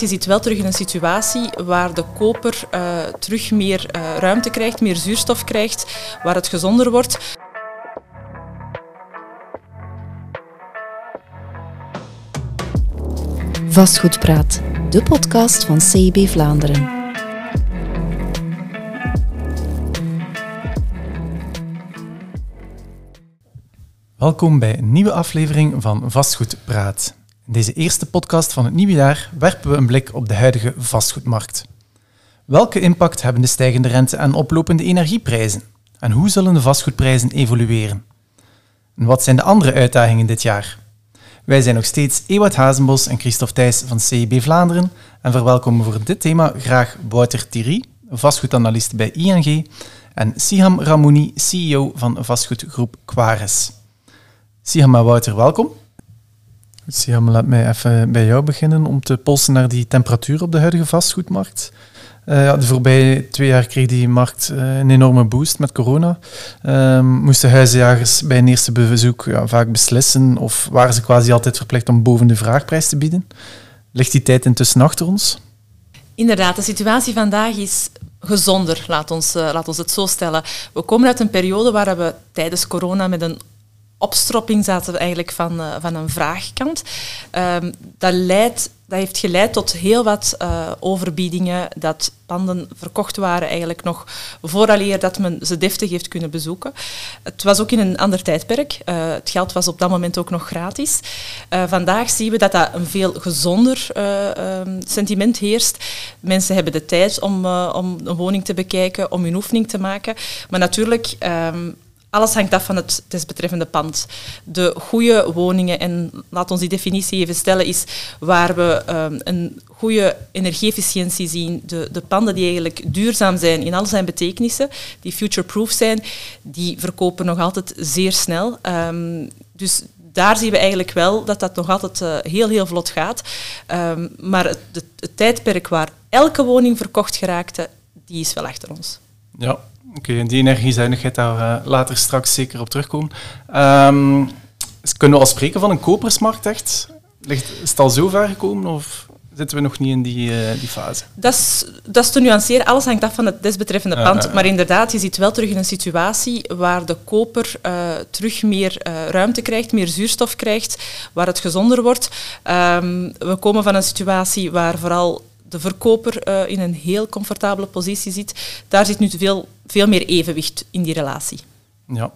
Je zit wel terug in een situatie waar de koper uh, terug meer uh, ruimte krijgt, meer zuurstof krijgt, waar het gezonder wordt. Vastgoedpraat, de podcast van CIB Vlaanderen. Welkom bij een nieuwe aflevering van Vastgoedpraat. In deze eerste podcast van het nieuwe jaar werpen we een blik op de huidige vastgoedmarkt. Welke impact hebben de stijgende rente en oplopende energieprijzen? En hoe zullen de vastgoedprijzen evolueren? En wat zijn de andere uitdagingen dit jaar? Wij zijn nog steeds Ewout Hazenbos en Christophe Thijs van CIB Vlaanderen en verwelkomen voor dit thema graag Wouter Thierry, vastgoedanalist bij ING, en Siham Ramouni, CEO van vastgoedgroep Quares. Siham en Wouter, welkom. Siam, laat mij even bij jou beginnen om te polsen naar die temperatuur op de huidige vastgoedmarkt. Uh, ja, de voorbije twee jaar kreeg die markt uh, een enorme boost met corona. Um, moesten huizenjagers bij een eerste bezoek ja, vaak beslissen of waren ze quasi altijd verplicht om boven de vraagprijs te bieden? Ligt die tijd intussen achter ons? Inderdaad, de situatie vandaag is gezonder, laat ons, uh, laat ons het zo stellen. We komen uit een periode waar we tijdens corona met een opstropping zaten eigenlijk van, uh, van een vraagkant. Um, dat, leidt, dat heeft geleid tot heel wat uh, overbiedingen, dat panden verkocht waren eigenlijk nog vooraleer dat men ze deftig heeft kunnen bezoeken. Het was ook in een ander tijdperk. Uh, het geld was op dat moment ook nog gratis. vandaag zien we dat dat een veel gezonder um, sentiment heerst. Mensen hebben de tijd om, om een woning te bekijken, om hun oefening te maken. Maar natuurlijk... Um, alles hangt af van het desbetreffende pand. De goede woningen, en laat ons die definitie even stellen, is waar we um, een goede energieefficiëntie zien. De, de panden die eigenlijk duurzaam zijn in al zijn betekenissen, die future-proof zijn, die verkopen nog altijd zeer snel. Um, dus daar zien we eigenlijk wel dat dat nog altijd uh, heel, heel vlot gaat. Um, maar het tijdperk waar elke woning verkocht geraakte, die is wel achter ons. Ja, Oké, okay, die energiezuinigheid daar uh, later straks zeker op terugkomen. Um, kunnen we al spreken van een kopersmarkt echt? Ligt, is het al zo ver gekomen of zitten we nog niet in die, uh, die fase? Dat is, dat is te nuanceren. Alles hangt af van het desbetreffende uh, pand. maar inderdaad, je zit wel terug in een situatie waar de koper uh, terug meer ruimte krijgt, meer zuurstof krijgt, waar het gezonder wordt. Um, we komen van een situatie waar vooral de verkoper uh, in een heel comfortabele positie zit. Daar zit nu veel, veel meer evenwicht in die relatie. Ja.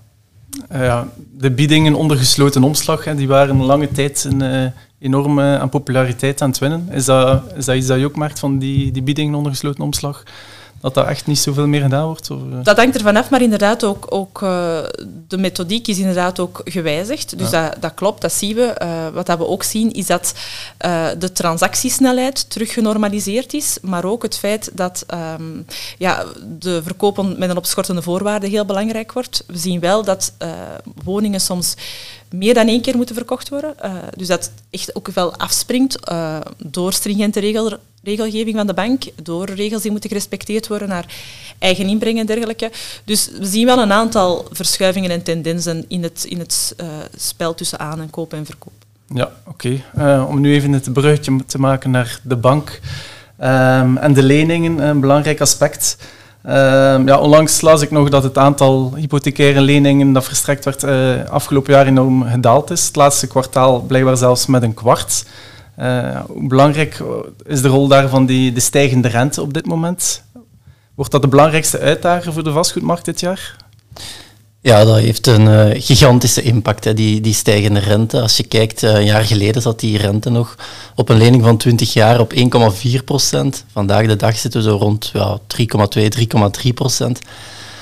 Uh, ja, de biedingen onder gesloten omslag hè, die waren lange tijd een, uh, enorm aan populariteit aan het winnen. Is dat, is dat iets dat je ook merkt van die, die biedingen onder gesloten omslag? Dat dat echt niet zoveel meer gedaan wordt? Of? Eh? Dat hangt ervan af, maar inderdaad ook, ook uh, de methodiek is inderdaad ook gewijzigd. Dus dat, dat, klopt, dat zien we. Uh, wat dat we ook zien is dat uh, de transactiesnelheid terug genormaliseerd is, maar ook het feit dat um, ja, de verkopen met een opschortende voorwaarde heel belangrijk wordt. We zien wel dat woningen soms meer dan één keer moeten verkocht worden. Uh, dus dat echt ook wel afspringt uh, door stringente regel, regelgeving van de bank, door regels die moeten gerespecteerd worden naar eigen inbreng en dergelijke. Dus we zien wel een aantal verschuivingen en tendensen in het, in het uh, spel tussen aan- en koop en verkoop. Ja, oké. Om nu even het bruggetje te maken naar de bank um, en de leningen, een belangrijk aspect. Uh, ja, onlangs las ik nog dat het aantal hypothecaire leningen dat verstrekt werd uh, afgelopen jaar enorm gedaald is. Het laatste kwartaal blijkbaar zelfs met een kwart. Uh, hoe belangrijk is de rol daarvan die, de stijgende rente op dit moment? Wordt dat de belangrijkste uitdaging voor de vastgoedmarkt dit jaar? Ja, dat heeft een uh, gigantische impact, hè, die, die stijgende rente. Als je kijkt, uh, een jaar geleden zat die rente nog op een lening van 20 jaar op 1,4 procent. Vandaag de dag zitten we zo rond ja, 3,2, 3,3 procent.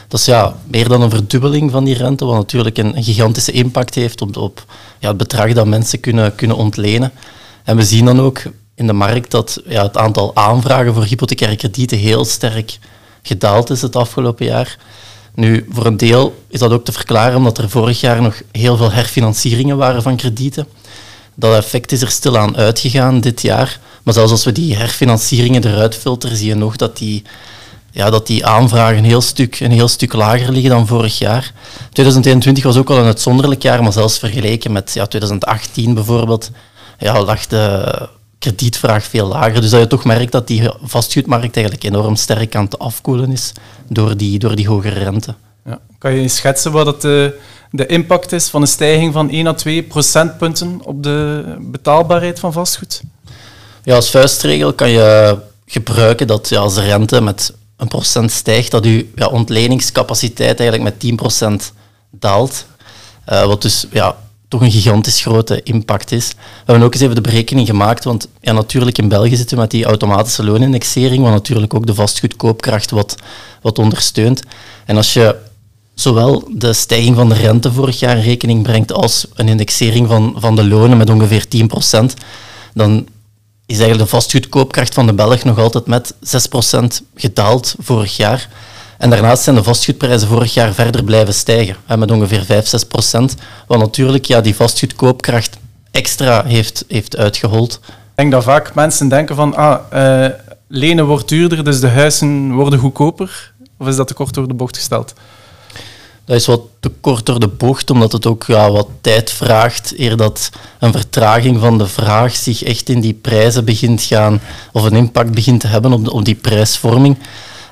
Dat is ja, meer dan een verdubbeling van die rente, wat natuurlijk een, een gigantische impact heeft op, op ja, het bedrag dat mensen kunnen, kunnen ontlenen. En we zien dan ook in de markt dat ja, het aantal aanvragen voor hypothecaire kredieten heel sterk gedaald is het afgelopen jaar. Nu, voor een deel is dat ook te verklaren omdat er vorig jaar nog heel veel herfinancieringen waren van kredieten. Dat effect is er stilaan uitgegaan dit jaar. Maar zelfs als we die herfinancieringen eruit filteren, zie je nog dat die, ja, dat die aanvragen een heel, stuk, een heel stuk lager liggen dan vorig jaar. 2021 was ook al een uitzonderlijk jaar, maar zelfs vergeleken met ja, 2018 bijvoorbeeld, ja, lag de kredietvraag veel lager. Dus dat je toch merkt dat die vastgoedmarkt eigenlijk enorm sterk aan het afkoelen is door die, door die hogere rente. Ja. Kan je schetsen wat het, de, de impact is van een stijging van 1 à 2 procentpunten op de betaalbaarheid van vastgoed? Ja, als vuistregel kan je gebruiken dat ja, als de rente met een procent stijgt, dat je ja, ontleningscapaciteit eigenlijk met 10% daalt. Uh, wat dus ja, toch een gigantisch grote impact is. We hebben ook eens even de berekening gemaakt, want ja, natuurlijk in België zitten we met die automatische loonindexering, wat natuurlijk ook de vastgoedkoopkracht wat, wat ondersteunt. En als je zowel de stijging van de rente vorig jaar in rekening brengt als een indexering van, van de lonen met ongeveer 10%, dan is eigenlijk de vastgoedkoopkracht van de Belg nog altijd met 6% gedaald vorig jaar. En daarnaast zijn de vastgoedprijzen vorig jaar verder blijven stijgen, met ongeveer 5, 6 procent. Wat natuurlijk ja, die vastgoedkoopkracht extra heeft, heeft uitgehold. Ik denk dat vaak mensen denken van, ah, uh, lenen wordt duurder, dus de huizen worden goedkoper. Of is dat te kort door de bocht gesteld? Dat is wat te kort door de bocht, omdat het ook ja, wat tijd vraagt eer dat een vertraging van de vraag zich echt in die prijzen begint gaan, of een impact begint te hebben op, de, op die prijsvorming.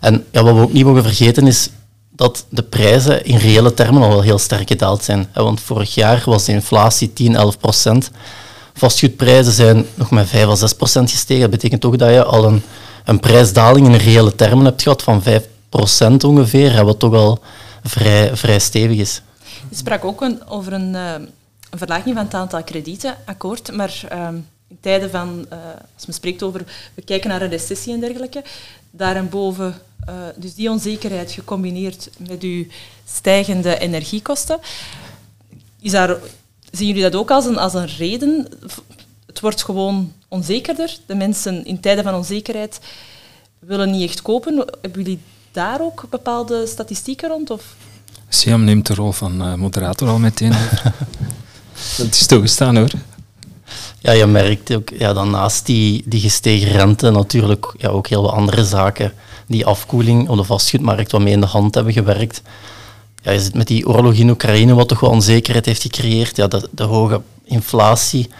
En ja, wat we ook niet mogen vergeten is dat de prijzen in reële termen al wel heel sterk gedaald zijn. Want vorig jaar was de inflatie 10, 11 procent. Vastgoedprijzen zijn nog met 5 à 6 procent gestegen. Dat betekent toch dat je al een, een prijsdaling in reële termen hebt gehad van 5 procent ongeveer, wat toch al vrij, vrij stevig is. Je sprak ook een, over een, een, verlaging van het aantal kredieten, akkoord, maar uh, in tijden van, uh, als men spreekt over, we kijken naar een recessie en dergelijke, daarboven uh, dus die onzekerheid gecombineerd met uw stijgende energiekosten, is daar, zien jullie dat ook als een, als een reden? Het wordt gewoon onzekerder. De mensen in tijden van onzekerheid willen niet echt kopen. Hebben jullie daar ook bepaalde statistieken rond? Of? Siam neemt de rol van uh, moderator al meteen dat is toegestaan hoor. Ja, je merkt ook ja, dan naast die, die gestegen rente natuurlijk ja, ook heel wat andere zaken. Die afkoeling op de vastgoedmarkt wat mee in de hand hebben gewerkt. Ja, je zit met die oorlog in Oekraïne, wat toch wel onzekerheid heeft gecreëerd. Ja, de, de hoge inflatie,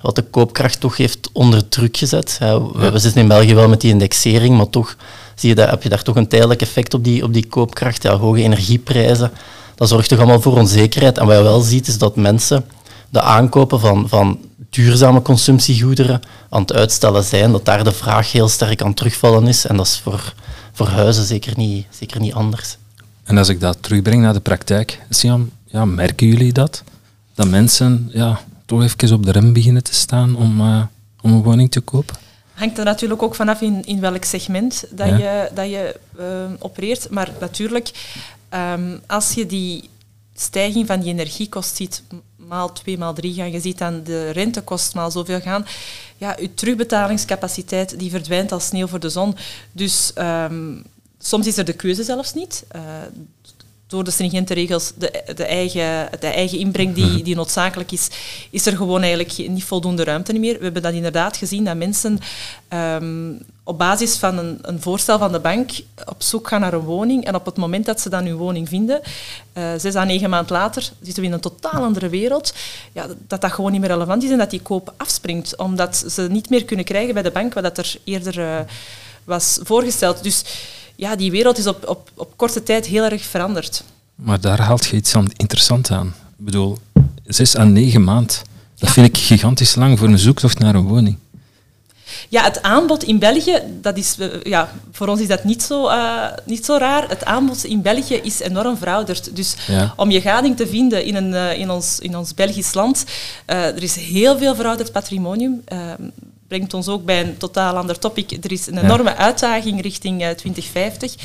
wat de koopkracht toch heeft onder druk gezet. Ja, we, we, zitten in België wel met die indexering, maar toch zie je dat, heb je daar toch een tijdelijk effect op die, op die koopkracht. Ja, hoge energieprijzen, dat zorgt toch allemaal voor onzekerheid. En wat je wel ziet, is dat mensen de aankopen van, van duurzame consumptiegoederen aan het uitstellen zijn, dat daar de vraag heel sterk aan terugvallen is. En dat is voor, voor huizen zeker niet, zeker niet anders. En als ik dat terugbreng naar de praktijk, Siam, ja, merken jullie dat? Dat mensen ja, toch even op de rem beginnen te staan om, uh, om een woning te kopen? Hangt er natuurlijk ook vanaf in, in welk segment dat je, dat je uh, opereert. Maar natuurlijk, um, als je die stijging van die energiekost ziet, maal twee, maal drie gaan, je ziet dan de rentekost maal zoveel gaan, ja, je terugbetalingscapaciteit die verdwijnt als sneeuw voor de zon. Dus um, soms is er de keuze zelfs niet. Uh, door de stringente regels, de, de, eigen, de eigen inbreng die, mhm. die noodzakelijk is, is er gewoon eigenlijk niet voldoende ruimte meer. We hebben dat inderdaad gezien, dat mensen um, op basis van een, een, voorstel van de bank op zoek gaan naar een woning en op het moment dat ze dan hun woning vinden, uh, zes à negen maanden later, zitten we in een totaal andere wereld, ja, dat dat gewoon niet meer relevant is en dat die koop afspringt, omdat ze niet meer kunnen krijgen bij de bank wat dat er eerder uh, was voorgesteld. Dus ja, die wereld is op, op, op korte tijd heel erg veranderd. Maar daar haalt je iets interessants aan. Ik bedoel, zes à negen maand. Dat vind ik gigantisch lang voor een zoektocht naar een woning. Ja, het aanbod in België, dat is, eh, ja, voor ons is dat niet zo, uh, niet zo raar. Het aanbod in België is enorm verouderd. Dus om je gading te vinden in, een, uh, in, ons, in ons Belgisch land, er is heel veel verouderd patrimonium. Ehm, brengt ons ook bij een totaal ander topic. Er is een enorme uitdaging richting 2050 eh,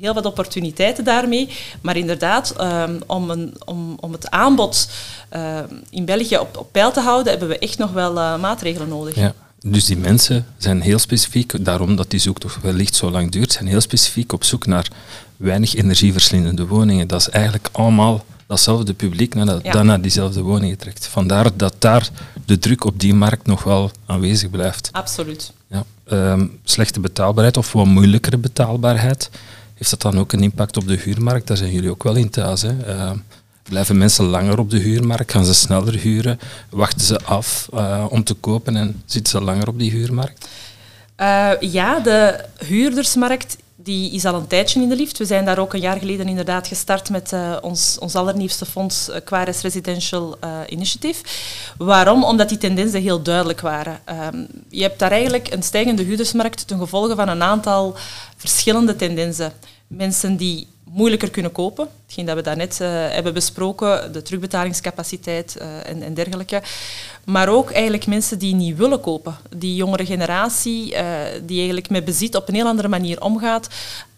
heel wat opportuniteiten daarmee. Maar inderdaad, um, om, een, om, om het aanbod uh, in België op, op peil te houden, hebben we echt nog wel uh, maatregelen nodig. Ja. Dus die mensen zijn heel specifiek, daarom dat die zoektocht wellicht zo lang duurt, zijn heel specifiek op zoek naar weinig energieverslindende woningen. Dat is eigenlijk allemaal datzelfde publiek naar dat, dan naar diezelfde woningen trekt. Vandaar dat daar de druk op die markt nog wel aanwezig blijft. Absoluut. Ja. Ehm, slechte betaalbaarheid of wat moeilijkere betaalbaarheid, heeft dat dan ook een impact op de huurmarkt? Daar zijn jullie ook wel in thuis. Hè? Ehm, Blijven mensen langer op de huurmarkt? Gaan ze sneller huren? Wachten ze af uh, om te kopen en zitten ze langer op die huurmarkt? Uh, ja, de huurdersmarkt die is al een tijdje in de lift. We zijn daar ook een jaar geleden inderdaad gestart met uh, ons, ons allernieuwste fonds, uh, Quares Residential uh, Initiative. Waarom? Omdat die tendensen heel duidelijk waren. Um, je hebt daar eigenlijk een stijgende huurdersmarkt ten gevolge van een aantal verschillende tendensen. Mensen die moeilijker kunnen kopen. Hetgeen dat we daarnet uh, hebben besproken, de terugbetalingscapaciteit uh, en, en, dergelijke. Maar ook eigenlijk mensen die niet willen kopen. Die jongere generatie uh, die eigenlijk met bezit op een heel andere manier omgaat.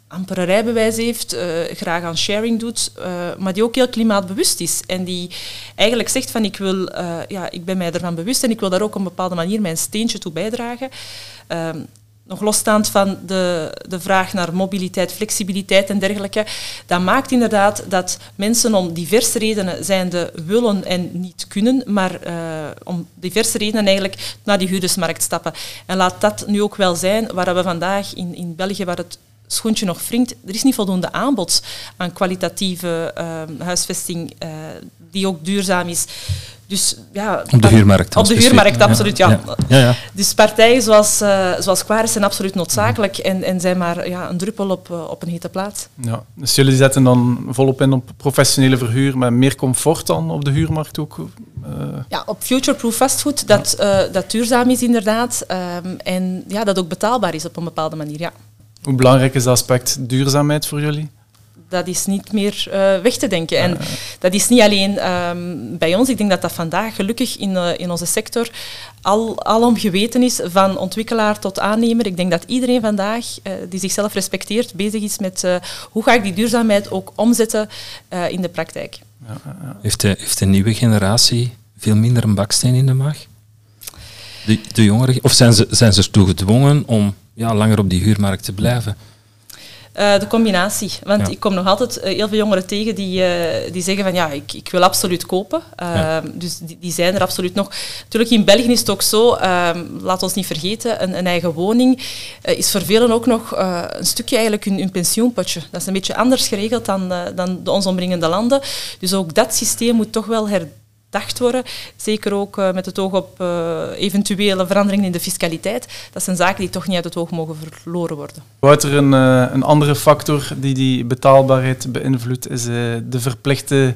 amper rijbewijs heeft, graag aan sharing doet, maar die ook heel klimaatbewust is. En die eigenlijk zegt van ik, wil, ja, ik ben mij ervan bewust en ik wil daar ook op een bepaalde manier mijn steentje toe bijdragen. Nog losstaand van de, de vraag naar mobiliteit, flexibiliteit en dergelijke, dat maakt inderdaad dat mensen om diverse redenen zijnde willen en niet kunnen, maar uh, om diverse redenen eigenlijk naar die huurdersmarkt stappen. En laat dat nu ook wel zijn waar we vandaag in, in België, waar het schoentje nog wringt, er is niet voldoende aanbod aan kwalitatieve uh, huisvesting uh, die ook duurzaam is. Dus, ja, op de huurmarkt. Op de huurmarkt, absoluut, ja. ja. ja dus partijen zoals, uh, zoals Quares zijn absoluut noodzakelijk en, en zijn maar ja, een druppel op, uh, op een hete plaat. Ja, dus jullie zetten dan volop in op professionele verhuur met meer comfort dan op de huurmarkt ook? Uh. Ja, op future-proof fastfood, dat, dat duurzaam is inderdaad um, en ja, dat ook betaalbaar is op een bepaalde manier, ja. Hoe belangrijk is het aspect duurzaamheid voor jullie? dat is niet meer uh, weg te denken. En dat is niet alleen um, bij ons. Ik denk dat dat vandaag gelukkig in, uh, in onze sector al, alom geweten is, van ontwikkelaar tot aannemer. Ik denk dat iedereen vandaag, uh, die zichzelf respecteert, bezig is met hoe ga ik die duurzaamheid ook omzetten in de praktijk. Ja, heeft, de, heeft de nieuwe generatie veel minder een baksteen in de maag? De, de jongeren, of zijn ze, zijn ze ertoe gedwongen om ja, langer op die huurmarkt te blijven? Uh, de combinatie. Want ja. ik kom nog altijd uh, heel veel jongeren tegen die, uh, die zeggen van ja, ik, ik wil absoluut kopen. Ja. Dus die, die, zijn er absoluut nog. Natuurlijk, in België is het ook zo, laat ons niet vergeten, een, een eigen woning is voor velen ook nog een stukje eigenlijk hun, hun, pensioenpotje. Dat is een beetje anders geregeld dan, dan de ons omringende landen. Dus ook dat systeem moet toch wel her gedacht worden. Zeker ook uh, met het oog op uh, eventuele veranderingen in de fiscaliteit. Dat zijn zaken die toch niet uit het oog mogen verloren worden. Een, uh, een andere factor die die betaalbaarheid beïnvloedt, is de verplichte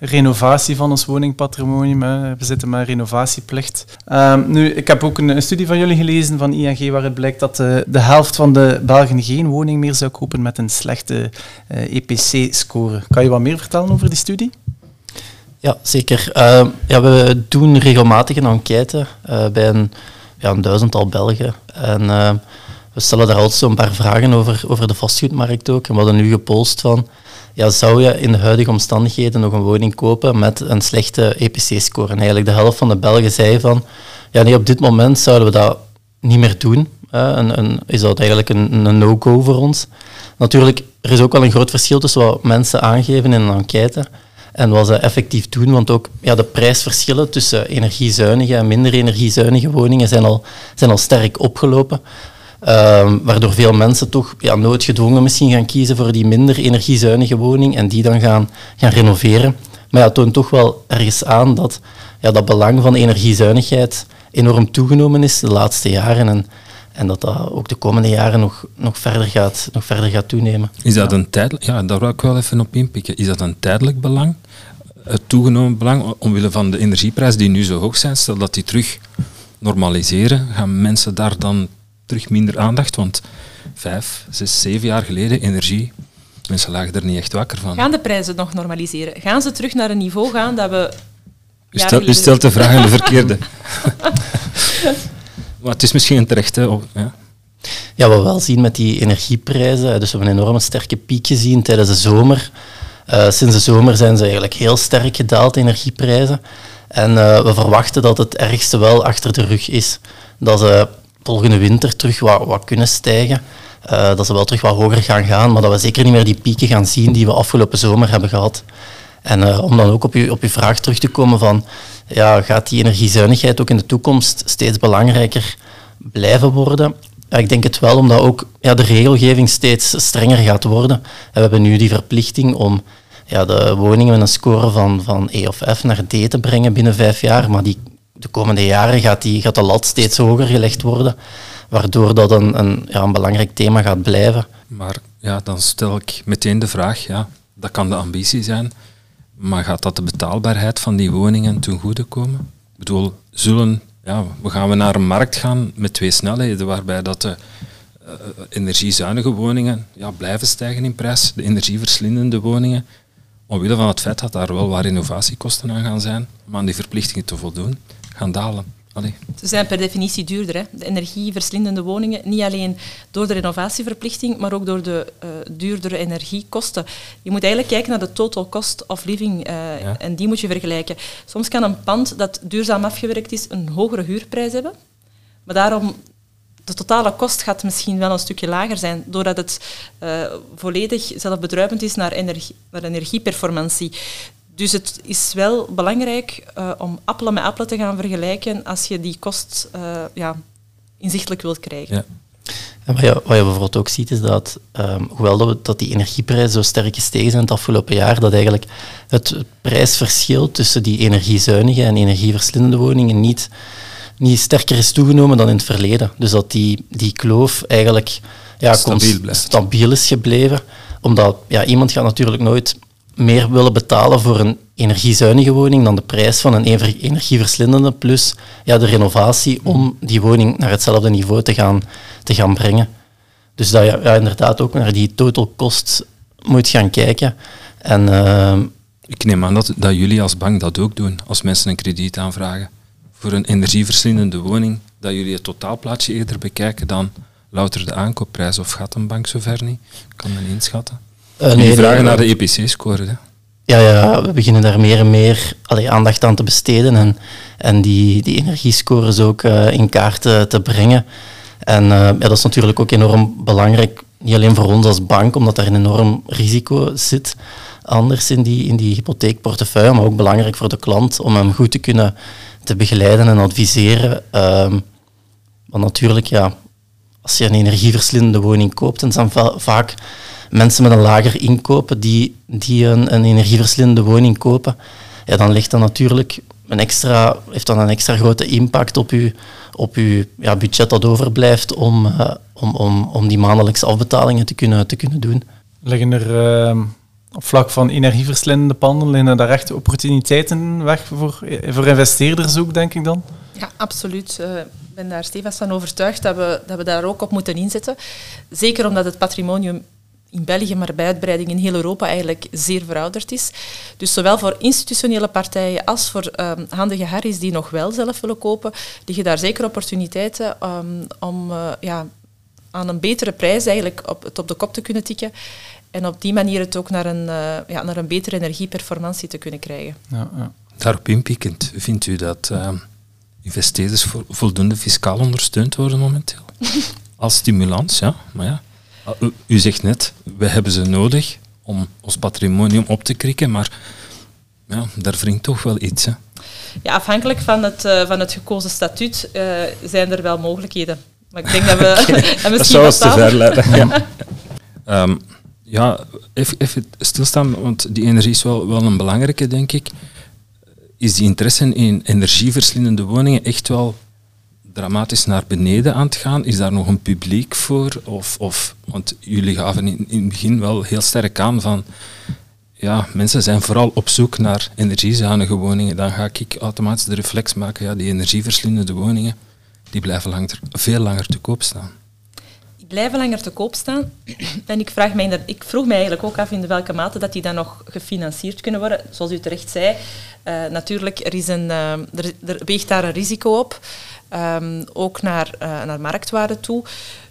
renovatie van ons woningpatrimonium. Hè. We zitten met renovatieplicht. Um, nu, ik heb ook een, een, studie van jullie gelezen van ING waaruit blijkt dat de, de helft van de Belgen geen woning meer zou kopen met een slechte EPC-score. Kan je wat meer vertellen over die studie? Ja, zeker. Uh, ja, we doen regelmatig een enquête uh, bij een, ja, een duizendtal Belgen. En uh, we stellen daar altijd zo'n paar vragen over, over de vastgoedmarkt ook. En we hadden nu gepolst van, ja, zou je in de huidige omstandigheden nog een woning kopen met een slechte EPC-score? En eigenlijk de helft van de Belgen zei van, ja nee, op dit moment zouden we dat niet meer doen. En, en is dat eigenlijk een, een no-go voor ons. Natuurlijk, er is ook wel een groot verschil tussen wat mensen aangeven in een enquête en wat ze effectief doen, want ook ja, de prijsverschillen tussen energiezuinige en minder energiezuinige woningen zijn al, zijn al sterk opgelopen. Um, waardoor veel mensen toch ja, noodgedwongen misschien gaan kiezen voor die minder energiezuinige woning en die dan gaan, gaan renoveren. Maar ja, toont toch wel ergens aan dat ja, dat belang van energiezuinigheid enorm toegenomen is de laatste jaren. En, en dat dat ook de komende jaren nog, nog, verder, gaat, nog verder gaat toenemen. Is dat een tijdelijk, ja, daar wil ik wel even op inpikken. Is dat een tijdelijk belang? Het toegenomen belang omwille van de energieprijzen die nu zo hoog zijn, stel dat die terug normaliseren, gaan mensen daar dan terug minder aandacht? Want vijf, zes, zeven jaar geleden energie, mensen lagen er niet echt wakker van. Gaan de prijzen nog normaliseren? Gaan ze terug naar een niveau gaan dat we... U, stel, u stelt de vraag aan de verkeerde. Maar het is misschien een terechte... Ja. ja, wat we wel zien met die energieprijzen, dus we hebben een enorme sterke piek gezien tijdens de zomer. Uh, sinds de zomer zijn ze eigenlijk heel sterk gedaald, energieprijzen. En uh, we verwachten dat het ergste wel achter de rug is. Dat ze volgende winter terug wat, wat kunnen stijgen. Uh, dat ze wel terug wat hoger gaan gaan, maar dat we zeker niet meer die pieken gaan zien die we afgelopen zomer hebben gehad. En om dan ook op je, op vraag terug te komen van, ja, gaat die energiezuinigheid ook in de toekomst steeds belangrijker blijven worden? Ik denk het wel, omdat ook ja, de regelgeving steeds strenger gaat worden. En we hebben nu die verplichting om ja, de woningen met een score van, van E of F naar D te brengen binnen vijf jaar. Maar die, de komende jaren gaat, die, gaat de lat steeds hoger gelegd worden, waardoor dat een, een, ja, een belangrijk thema gaat blijven. Maar ja, dan stel ik meteen de vraag, ja, dat kan de ambitie zijn, maar gaat dat de betaalbaarheid van die woningen ten goede komen? Ik bedoel, zullen, ja, we gaan we naar een markt gaan met twee snelheden, waarbij dat de uh, energiezuinige woningen ja, blijven stijgen in prijs, de energieverslindende woningen, omwille van het feit dat daar wel waar innovatiekosten aan gaan zijn, om aan die verplichtingen te voldoen, gaan dalen. Ze zijn per definitie duurder. Hè. De energieverslindende woningen, niet alleen door de renovatieverplichting, maar ook door de uh, duurdere energiekosten. Je moet eigenlijk kijken naar de total cost of living uh, en die moet je vergelijken. Soms kan een pand dat duurzaam afgewerkt is een hogere huurprijs hebben, maar daarom de totale kost gaat misschien wel een stukje lager zijn, doordat het uh, volledig zelfbedruipend is naar, energie, naar energieperformantie. Dus het is wel belangrijk uh, om appelen met appelen te gaan vergelijken als je die kost uh, ja, inzichtelijk wilt krijgen. Ja. En wat, je, wat je bijvoorbeeld ook ziet is dat, um, hoewel dat, we, dat die energieprijzen zo sterk gestegen zijn het afgelopen jaar, dat eigenlijk het prijsverschil tussen die energiezuinige en energieverslindende woningen niet, niet sterker is toegenomen dan in het verleden. Dus dat die, die kloof eigenlijk ja, stabiel, stabiel is gebleven. Omdat ja, iemand gaat natuurlijk nooit meer willen betalen voor een energiezuinige woning dan de prijs van een energieverslindende, plus ja, de renovatie om die woning naar hetzelfde niveau te gaan, te gaan brengen. Dus dat je ja, inderdaad ook naar die total cost moet gaan kijken. En, uh, Ik neem aan dat, dat jullie als bank dat ook doen, als mensen een krediet aanvragen. Voor een energieverslindende woning, dat jullie het totaalplaatje eerder bekijken dan louter de aankoopprijs. Of gaat een bank zover niet? Ik kan niet inschatten. Uh, nee, vragen naar de EPC-score. Ja, ja, we beginnen daar meer en meer allee, aandacht aan te besteden en, en die, die energiescores ook uh, in kaart te, te brengen. En uh, ja, dat is natuurlijk ook enorm belangrijk, niet alleen voor ons als bank, omdat er een enorm risico zit anders in die, in die hypotheekportefeuille, maar ook belangrijk voor de klant om hem goed te kunnen te begeleiden en adviseren. Um, want natuurlijk, ja, als je een energieverslindende woning koopt, dan zijn vaak mensen met een lager inkopen die, die een, energieverslindende woning kopen, ja, dan ligt dat natuurlijk een extra, heeft dan een extra grote impact op uw, op uw ja, budget dat overblijft om, uh, om, om, om die maandelijkse afbetalingen te kunnen, te kunnen doen. Liggen er uh, op vlak van energieverslindende panden liggen daar echt opportuniteiten weg voor, voor investeerders ook, denk ik dan? Ja, absoluut. Uh, ik ben daar stevast van overtuigd dat we, dat we daar ook op moeten inzetten. Zeker omdat het patrimonium in België, maar bij uitbreiding in heel Europa eigenlijk zeer verouderd is. Dus zowel voor institutionele partijen als voor um, handige harries die nog wel zelf willen kopen, liggen daar zeker opportuniteiten um, om uh, ja, aan een betere prijs eigenlijk op, het op de kop te kunnen tikken. En op die manier het ook naar een, uh, ja, naar een betere energieperformantie te kunnen krijgen. Ja, ja. Daarop inpikkend, vindt u dat uh, investeerders voldoende fiscaal ondersteund worden momenteel? Als stimulans, ja. Maar ja, Ah, u zegt net, we hebben ze nodig om ons patrimonium op te krikken, maar ja, daar wringt toch wel iets. Hè? Ja, afhankelijk van het, uh, van het gekozen statuut uh, zijn er wel mogelijkheden. Maar ik denk dat we... okay. dat zou ons te ver leiden. ja. Um, ja, even, even, stilstaan, want die energie is wel, wel een belangrijke, denk ik. Is die interesse in energieverslindende woningen echt wel dramatisch naar beneden aan het gaan? Is daar nog een publiek voor? Of, of, want jullie gaven in, in het begin wel heel sterk aan van ja, mensen zijn vooral op zoek naar energiezuinige woningen. Dan ga ik automatisch de reflex maken, ja, die energieverslindende woningen, die blijven langer, veel langer te koop staan. Blijven langer te koop staan. En ik, vraag mij, ik vroeg mij eigenlijk ook af in welke mate dat die dan nog gefinancierd kunnen worden. Zoals u terecht zei, uh, natuurlijk, is een, uh, er, er weegt daar een risico op. Um, ook naar, uh, naar marktwaarde toe.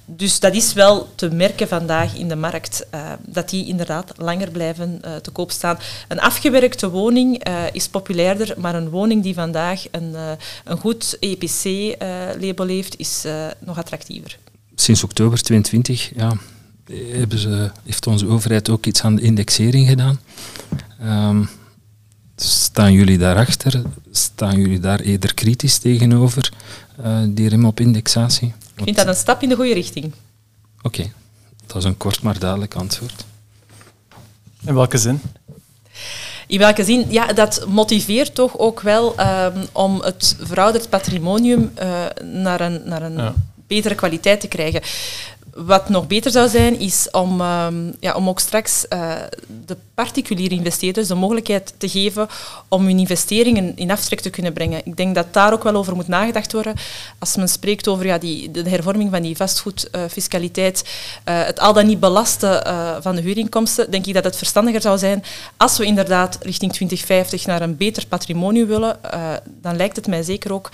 Dus dat is wel te merken vandaag in de markt, dat die inderdaad langer blijven te koop staan. Een afgewerkte woning is populairder, maar een woning die vandaag een, een goed EPC-label heeft, is nog attractiever. Sinds oktober 2020 ja, hebben ze, heeft onze overheid ook iets aan de indexering gedaan. Um, Staan jullie daarachter? Staan jullie daar eerder kritisch tegenover, uh, die rem op indexatie? Ik vind dat een stap in de goede richting. Oké, okay. dat is een kort maar duidelijk antwoord. In welke zin? In welke zin? Ja, dat motiveert toch ook wel um, om het verouderd patrimonium uh, naar een, naar een ja. Betere kwaliteit te krijgen. Wat nog beter zou zijn, is om, um, ja, om ook straks uh, de particuliere investeerders de mogelijkheid te geven om hun investeringen in aftrek te kunnen brengen. Ik denk dat daar ook wel over moet nagedacht worden. Als men spreekt over ja, die, de hervorming van die vastgoedfiscaliteit, uh, het al dan niet belasten van de huurinkomsten, denk ik dat het verstandiger zou zijn als we inderdaad richting 2050 naar een beter patrimonium willen, dan lijkt het mij zeker ook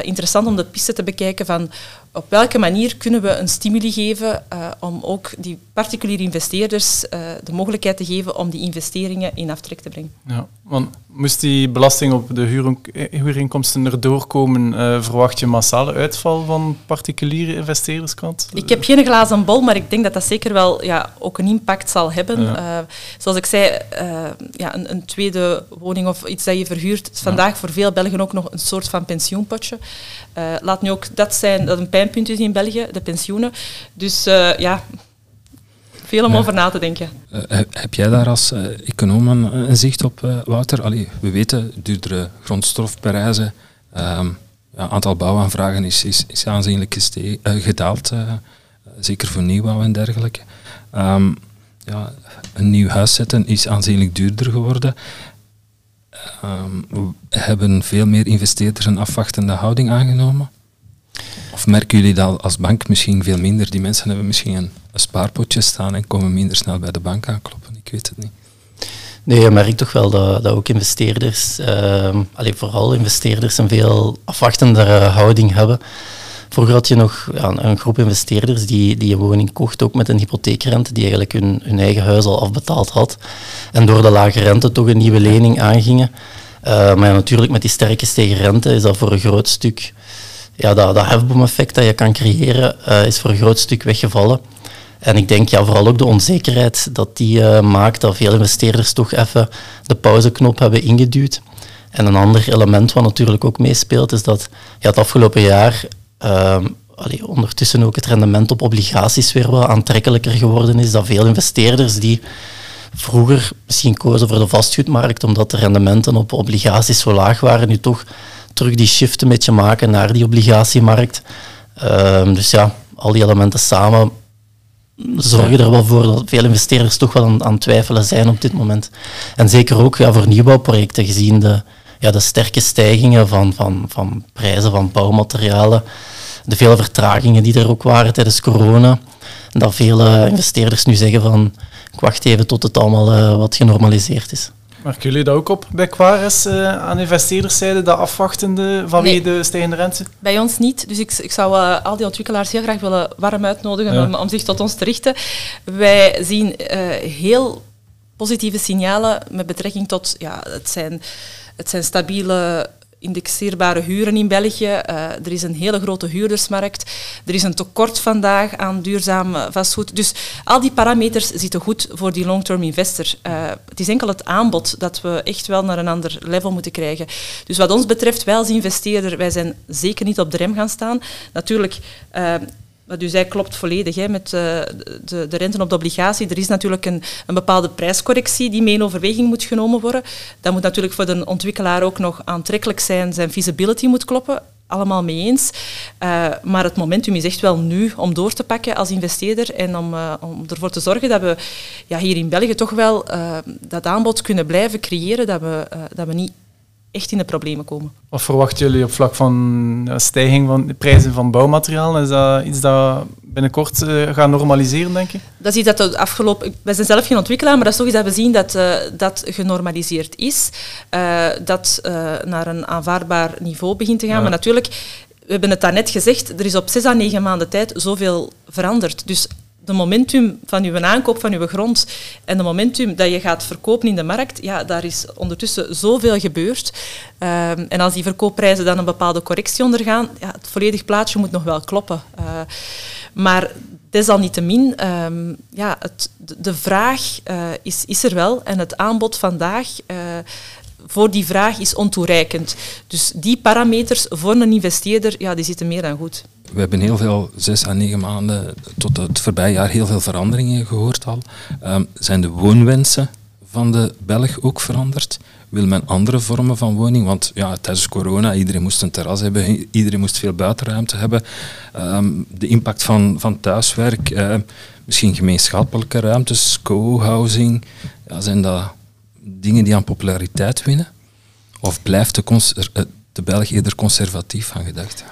interessant om de piste te bekijken van op welke manier kunnen we een stimuli geven uh, om ook die particuliere investeerders uh, de mogelijkheid te geven om die investeringen in aftrek te brengen. Ja, want moest die belasting op de huurinkomsten erdoor komen, uh, verwacht je massale uitval van particuliere investeerderskant? Ik heb geen glazen bol, maar ik denk dat dat zeker wel ja, ook een impact zal hebben. Ja. zoals ik zei, ja, een, een, tweede woning of iets dat je verhuurt, is vandaag ja. voor veel Belgen ook nog een soort van pensioenpotje. laat nu ook dat zijn dat een pijnpunt is in België, de pensioenen. Dus ja, veel om ja. over na te denken. Uh, heb jij daar als uh, econoom een, zicht op, Wouter? Allee, we weten, duurdere grondstofprijzen, um, ja, aantal bouwaanvragen is, is, is aanzienlijk gedaald, zeker voor nieuwbouw en dergelijke. Um, ja, een nieuw huis zetten is aanzienlijk duurder geworden. Um, we hebben veel meer investeerders een afwachtende houding aangenomen. Of merken jullie dat als bank misschien veel minder? Die mensen hebben misschien een, spaarpotje staan en komen minder snel bij de bank aankloppen. Ik weet het niet. Nee, je merkt toch wel dat, dat ook investeerders, uh, alleen vooral investeerders, een veel afwachtendere houding hebben. Vroeger had je nog een groep investeerders die, die een woning kocht, ook met een hypotheekrente, die eigenlijk hun, hun eigen huis al afbetaald had. En door de lage rente toch een nieuwe lening aangingen. Uh, maar natuurlijk met die sterke stegen rente is dat voor een groot stuk ja, dat, dat hefboom-effect dat je kan creëren, uh, is voor een groot stuk weggevallen. En ik denk ja, vooral ook de onzekerheid dat die uh, maakt dat veel investeerders toch even de pauzeknop hebben ingeduwd. En een ander element wat natuurlijk ook meespeelt, is dat ja, het afgelopen jaar allee, ondertussen ook het rendement op obligaties weer wat aantrekkelijker geworden is. Dat veel investeerders die vroeger misschien kozen voor de vastgoedmarkt omdat de rendementen op obligaties zo laag waren, nu toch terug die shift een beetje maken naar die obligatiemarkt. Um, dus ja, al die elementen samen zorgen er wel voor dat veel investeerders toch wel aan, aan twijfelen zijn op dit moment. En zeker ook ja, voor nieuwbouwprojecten, gezien de, ja, de sterke stijgingen van, van, van prijzen van bouwmaterialen, de vele vertragingen die er ook waren tijdens corona, dat veel investeerders nu zeggen van ik wacht even tot het allemaal uh, wat genormaliseerd is. Merken jullie dat ook op bij Quares uh, aan investeerderszijde, dat afwachtende vanwege nee, de stijgende rente? Bij ons niet. Dus ik, ik zou uh, al die ontwikkelaars heel graag willen warm uitnodigen ja. om, om, zich tot ons te richten. Wij zien uh, heel positieve signalen met betrekking tot, ja, het zijn, het zijn stabiele indexeerbare huren in België. Uh, er is een hele grote huurdersmarkt. Er is een tekort vandaag aan duurzaam vastgoed. Dus al die parameters zitten goed voor die long-term investor. Uh, het is enkel het aanbod dat we echt wel naar een ander level moeten krijgen. Dus wat ons betreft, wij als investeerder, wij zijn zeker niet op de rem gaan staan. Natuurlijk, wat u zei klopt volledig hè, met uh, de, de rente op de obligatie. Er is natuurlijk een, een bepaalde prijscorrectie die mee in overweging moet genomen worden. Dat moet natuurlijk voor de ontwikkelaar ook nog aantrekkelijk zijn. Zijn feasibility moet kloppen. Allemaal mee eens. Uh, maar het momentum is echt wel nu om door te pakken als investeerder en om, uh, om ervoor te zorgen dat we ja, hier in België toch wel dat aanbod kunnen blijven creëren, dat we, dat we niet echt in de problemen komen. Wat verwachten jullie op vlak van stijging van de prijzen van bouwmateriaal? Is dat iets dat binnenkort uh, gaat normaliseren, denk je? Dat is iets dat de afgelopen... Wij zijn zelf geen ontwikkelaar, maar dat is toch iets dat we zien dat uh, dat genormaliseerd is. Uh, dat naar een aanvaardbaar niveau begint te gaan. Ja. Maar natuurlijk, we hebben het daarnet gezegd, er is op zes à negen maanden tijd zoveel veranderd. Dus de momentum van uw aankoop van uw grond en de momentum dat je gaat verkopen in de markt, ja, daar is ondertussen zoveel gebeurd. Um, en als die verkoopprijzen dan een bepaalde correctie ondergaan, ja, het volledig plaatje moet nog wel kloppen. Uh, maar desalniettemin, um, ja, het, de vraag uh, is, is er wel en het aanbod vandaag uh, voor die vraag is ontoereikend. Dus die parameters voor een investeerder, ja, die zitten meer dan goed. We hebben heel veel, zes à negen maanden tot het voorbije jaar, heel veel veranderingen gehoord al. Um, zijn de woonwensen van de Belg ook veranderd? Wil men andere vormen van woning? Want ja, tijdens corona, iedereen moest een terras hebben, iedereen moest veel buitenruimte hebben. Ehm, de impact van, van thuiswerk, uh, misschien gemeenschappelijke ruimtes, co-housing, ja, zijn dat dingen die aan populariteit winnen? Of blijft de, eh, de Belg eerder conservatief van gedachten?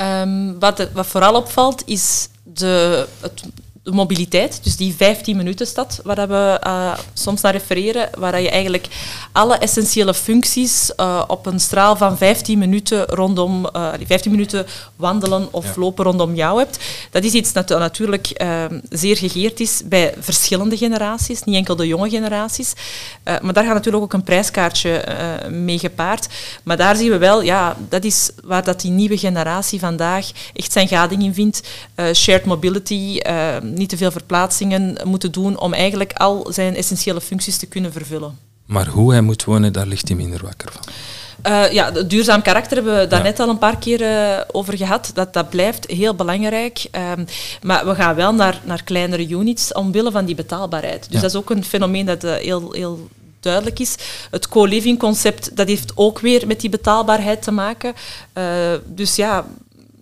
Um, wat, wat, vooral opvalt is de, het de mobiliteit, dus die 15 minuten stad, waar we uh, soms naar refereren, waar je eigenlijk alle essentiële functies uh, op een straal van 15 minuten rondom, uh, 15 minuten wandelen of ja. lopen rondom jou hebt. Dat is iets dat natuurlijk zeer gegeerd is bij verschillende generaties, niet enkel de jonge generaties. maar daar gaat natuurlijk ook een prijskaartje mee gepaard. Maar daar zien we wel, ja, dat is waar dat die nieuwe generatie vandaag echt zijn gading in vindt. shared mobility, niet te veel verplaatsingen moeten doen om eigenlijk al zijn essentiële functies te kunnen vervullen. Maar hoe hij moet wonen, daar ligt hij minder wakker van. Uh, ja, het duurzaam karakter hebben we daar net al een paar keer uh, over gehad. Dat, dat blijft heel belangrijk. Um, maar we gaan wel naar, naar kleinere units omwille van die betaalbaarheid. Dus ja. dat is ook een fenomeen dat uh, heel, heel duidelijk is. Het co-living concept dat heeft ook weer met die betaalbaarheid te maken. dus ja,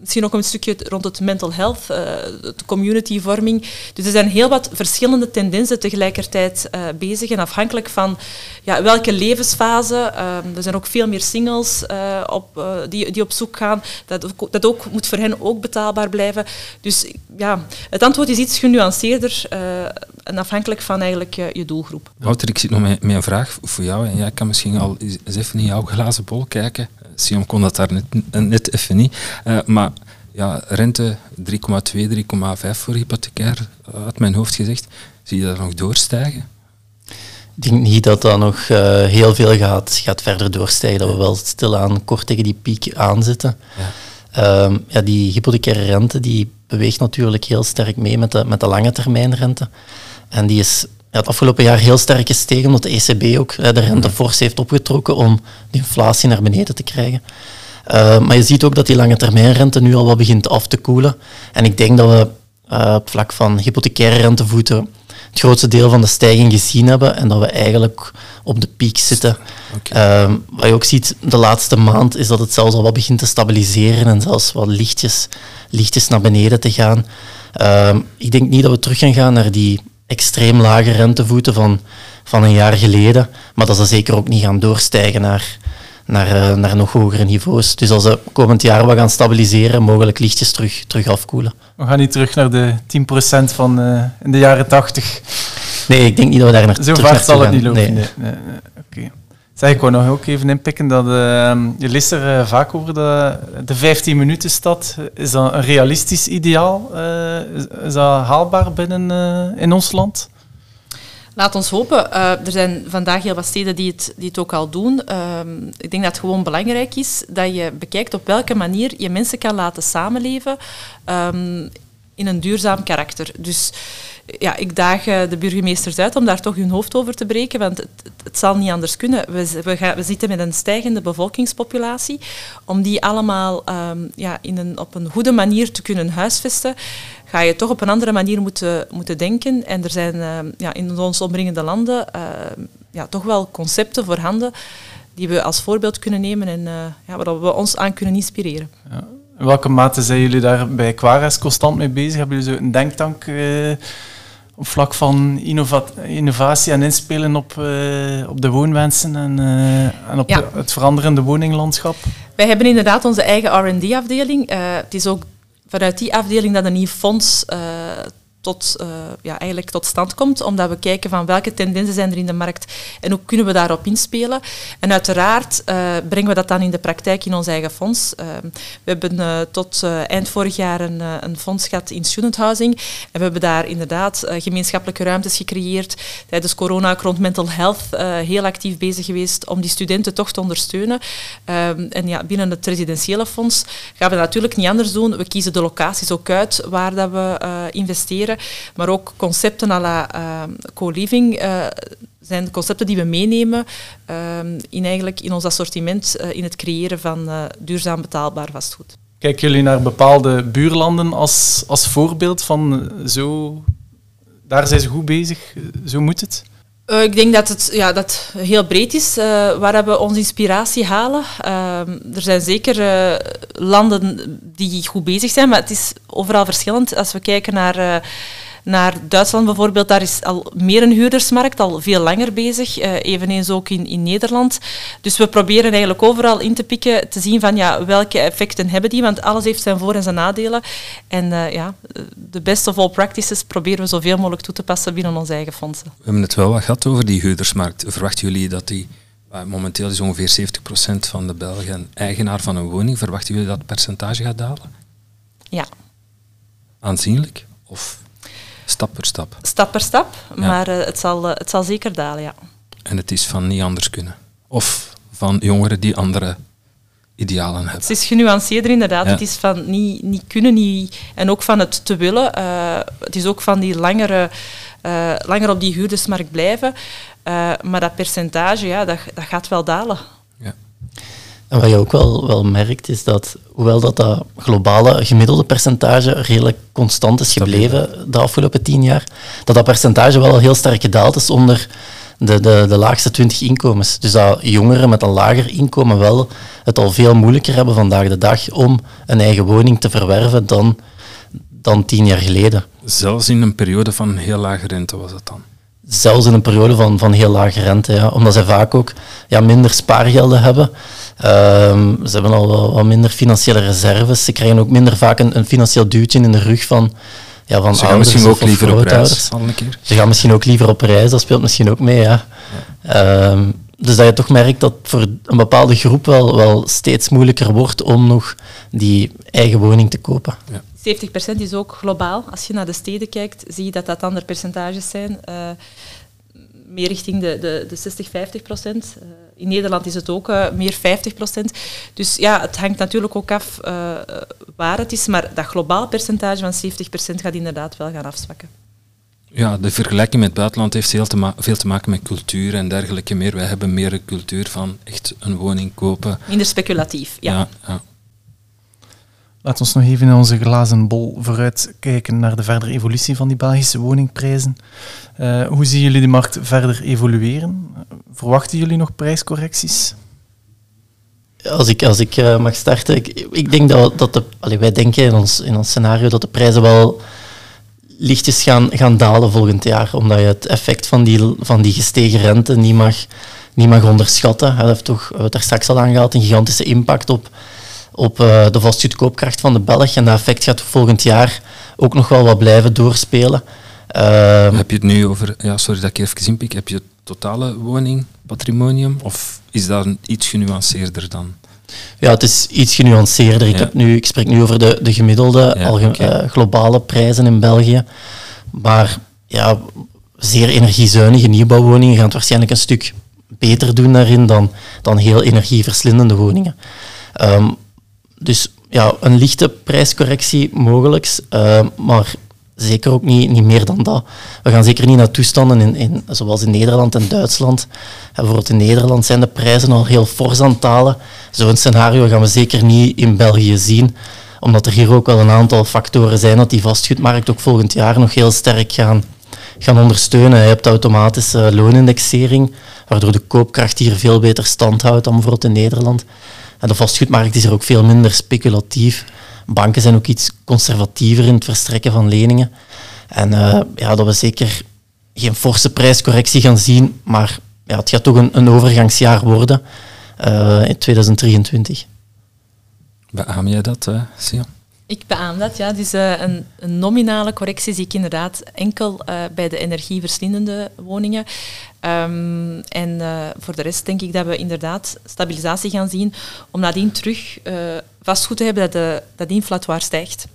misschien ook een stukje rond het mental health, de communityvorming. Dus er zijn heel wat verschillende tendensen tegelijkertijd uh, bezig. En afhankelijk van ja, welke levensfase, uh, er zijn ook veel meer singles op, die, die op zoek gaan, dat, dat ook, moet voor hen ook betaalbaar blijven. Dus ja, het antwoord is iets genuanceerder en afhankelijk van eigenlijk je doelgroep. Wouter, ik zit nog met een vraag voor jou. En jij kan misschien al eens even in jouw glazen bol kijken. Sion kon dat daar net, net even niet. Uh, maar ja, rente 3,2, 3,5 voor hypothecair, had mijn hoofd gezegd. Zie je dat nog doorstijgen? Ik denk niet dat dat nog uh, heel veel gaat, gaat verder doorstijgen. Dat we wel stilaan kort tegen die piek aanzitten. Ja. Um, ja, die hypothecaire rente die beweegt natuurlijk heel sterk mee met de, met de lange termijn rente. En die is ja, het afgelopen jaar heel sterk gestegen, omdat de ECB ook de rente fors heeft opgetrokken om de inflatie naar beneden te krijgen. Uh, maar je ziet ook dat die lange termijnrente nu al wat begint af te koelen. En ik denk dat we uh, op vlak van hypothecaire rentevoeten het grootste deel van de stijging gezien hebben en dat we eigenlijk op de piek zitten. Okay. Uh, wat je ook ziet de laatste maand is dat het zelfs al wat begint te stabiliseren en zelfs wat lichtjes, lichtjes naar beneden te gaan. ik denk niet dat we terug gaan gaan naar die extreem lage rentevoeten van, van een jaar geleden. Maar dat ze zeker ook niet gaan doorstijgen naar, naar, uh, naar nog hogere niveaus. Dus als ze komend jaar wat gaan stabiliseren, mogelijk lichtjes terug, terug afkoelen. We gaan niet terug naar de 10% van uh, in de jaren 80. Nee, ik denk niet dat we daar naar Zo terug ver zal het niet lopen. Nee. Nee. Zeg, ik nog ook even inpikken dat uh, je leest er uh, vaak over de, de 15 minuten stad. Is dat een realistisch ideaal? Uh, is, dat haalbaar binnen in ons land? Laat ons hopen. er zijn vandaag heel wat steden die het, die het ook al doen. Ehm, ik denk dat het gewoon belangrijk is dat je bekijkt op welke manier je mensen kan laten samenleven um, in een duurzaam karakter. Dus ja, ik daag eh, de burgemeesters uit om daar toch hun hoofd over te breken, want het, het zal niet anders kunnen. We, we, we, zitten met een stijgende bevolkingspopulatie. Om die allemaal um, ja, in een, op een goede manier te kunnen huisvesten, ga je toch op een andere manier moeten, moeten denken. En er zijn uh, ja, in ons omringende landen uh, ja, toch wel concepten voorhanden die we als voorbeeld kunnen nemen en ja, waar we ons aan kunnen inspireren. Ja. In welke mate zijn jullie daar bij Quares constant mee bezig? Hebben jullie zo een denktank op vlak van innovatie en inspelen op, uh, op de woonwensen en, uh, en op ja. het veranderende woninglandschap? Wij hebben inderdaad onze eigen R&D-afdeling. Uh, het is ook vanuit die afdeling dat een nieuw fonds tot, uh, ja, eigenlijk tot stand komt, omdat we kijken van welke tendensen zijn er in de markt en hoe kunnen we daarop inspelen. En uiteraard uh, brengen we dat dan in de praktijk in ons eigen fonds. Uh, we hebben tot eind vorig jaar een, een, fonds gehad in student housing en we hebben daar inderdaad gemeenschappelijke ruimtes gecreëerd. Tijdens corona rond mental health heel actief bezig geweest om die studenten toch te ondersteunen. En ja, binnen het residentiële fonds gaan we natuurlijk niet anders doen. We kiezen de locaties ook uit waar dat we investeren. Maar ook concepten à la uh, co-living uh, zijn concepten die we meenemen uh, in, eigenlijk in ons assortiment in het creëren van duurzaam betaalbaar vastgoed. Kijken jullie naar bepaalde buurlanden als, als voorbeeld van zo, daar zijn ze goed bezig, zo moet het? Uh, ik denk dat het, ja, dat heel breed is uh, waar we onze inspiratie halen. Uh, er zijn zeker landen die goed bezig zijn, maar het is overal verschillend. Als we kijken naar naar Duitsland bijvoorbeeld, daar is al meer een huurdersmarkt, al veel langer bezig. Uh, eveneens ook in, in Nederland. Dus we proberen eigenlijk overal in te pikken, te zien van ja, welke effecten hebben die, want alles heeft zijn voor- en zijn nadelen. En uh, ja, de best of all practices proberen we zoveel mogelijk toe te passen binnen onze eigen fondsen. We hebben het wel wat gehad over die huurdersmarkt. Verwachten jullie dat die Momenteel is ongeveer 70% van de Belgen eigenaar van een woning. Verwachten jullie dat het percentage gaat dalen? Ja. Aanzienlijk? Of Stap per stap. Stap per stap, maar uh, het, zal, uh, het zal zeker dalen, ja. En het is van niet anders kunnen. Of van jongeren die andere idealen hebben. Het is genuanceerder inderdaad. Ja. Het is van niet, niet kunnen niet, en ook van het te willen. Uh, het is ook van die langere, langer op die huurdersmarkt blijven. maar dat percentage, ja, dat, dat gaat wel dalen. En wat je ook wel, wel merkt, is dat hoewel dat, dat globale gemiddelde percentage redelijk constant is gebleven de afgelopen tien jaar, dat dat percentage wel heel sterk gedaald is onder de, de, de laagste 20 inkomens. Dus dat jongeren met een lager inkomen wel het al veel moeilijker hebben vandaag de dag om een eigen woning te verwerven dan, dan tien jaar geleden. Zelfs in een periode van heel lage rente was dat dan? Zelfs in een periode van, van heel lage rente, ja. omdat zij vaak ook ja, minder spaargelden hebben. Um, ze hebben al wel wat minder financiële reserves. Ze krijgen ook minder vaak een, een financieel duwtje in de rug van, ja, van Ze gaan misschien ook liever op reis. Keer. Ze gaan misschien ook liever op reis, dat speelt misschien ook mee. Ja. ja. Um, dus dat je toch merkt dat voor een bepaalde groep wel, wel steeds moeilijker wordt om nog die eigen woning te kopen. Ja. 70% is ook globaal. Als je naar de steden kijkt, zie je dat dat andere percentages zijn. Uh, meer richting de, de, de 60, 50 procent. Uh, in Nederland is het ook uh, meer 50 procent. Dus ja, het hangt natuurlijk ook af waar het is, maar dat globaal percentage van 70 procent gaat inderdaad wel gaan afzwakken. Ja, de vergelijking met het buitenland heeft heel te veel te maken met cultuur en dergelijke meer. Wij hebben meer een cultuur van echt een woning kopen. Minder speculatief, ja. ja, ja. Laat ons nog even in onze glazen bol vooruit kijken naar de verdere evolutie van die Belgische woningprijzen. Uh, hoe zien jullie de markt verder evolueren? Verwachten jullie nog prijscorrecties? Als ik, als ik uh, mag starten, ik, ik, denk dat, dat de, allee, wij denken in ons, in ons scenario dat de prijzen wel lichtjes gaan, gaan dalen volgend jaar, omdat je het effect van die, van die gestegen rente niet mag, niet mag onderschatten. Dat heeft toch, we daar straks al aangehaald, een gigantische impact op op uh, de vastgoedkoopkracht van de Belg. En dat effect gaat volgend jaar ook nog wel wat blijven doorspelen. Uh, heb je het nu over, ja, sorry dat ik even inpik, heb je het totale woningpatrimonium of is dat iets genuanceerder dan? Ja, het is iets genuanceerder. Ik, heb nu, ik spreek nu over de, de gemiddelde ja, alge, okay. uh, globale prijzen in België. Maar ja, zeer energiezuinige nieuwbouwwoningen gaan het waarschijnlijk een stuk beter doen daarin dan, dan heel energieverslindende woningen. Um, dus ja, een lichte prijscorrectie mogelijk, uh, maar zeker ook niet, niet meer dan dat. We gaan zeker niet naar toestanden in, in, zoals in Nederland en Duitsland. En bijvoorbeeld in Nederland zijn de prijzen al heel fors aan het dalen. Zo'n scenario gaan we zeker niet in België zien, omdat er hier ook wel een aantal factoren zijn dat die vastgoedmarkt ook volgend jaar nog heel sterk gaan, gaan ondersteunen. Je hebt automatische loonindexering, waardoor de koopkracht hier veel beter stand houdt dan bijvoorbeeld in Nederland. En de vastgoedmarkt is er ook veel minder speculatief. Banken zijn ook iets conservatiever in het verstrekken van leningen. En uh, ja, dat we zeker geen forse prijscorrectie gaan zien, maar ja, het gaat toch een, een overgangsjaar worden uh, in 2023. Beaam jij dat, uh, Sia? Ik beaam dat, ja. Dus uh, een, een, nominale correctie zie ik inderdaad enkel uh, bij de energieverslindende woningen. Um, en uh, voor de rest denk ik dat we inderdaad stabilisatie gaan zien, om nadien terug vastgoed te hebben dat, de, dat inflatoir stijgt.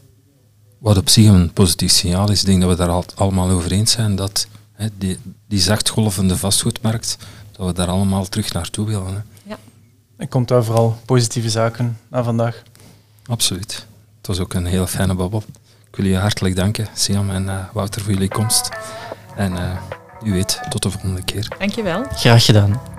Wat op zich een positief signaal is, ik denk dat we daar al, allemaal over eens zijn, dat hè, die, die zachtgolvende vastgoedmarkt, dat we daar allemaal terug naartoe willen. Hè. Ja. En komt daar vooral positieve zaken naar vandaag? Absoluut was ook een heel fijne babbel. Ik wil je hartelijk danken, Siam en uh, Wouter, voor jullie komst. En uh, u weet, tot de volgende keer. Dankjewel. Graag gedaan.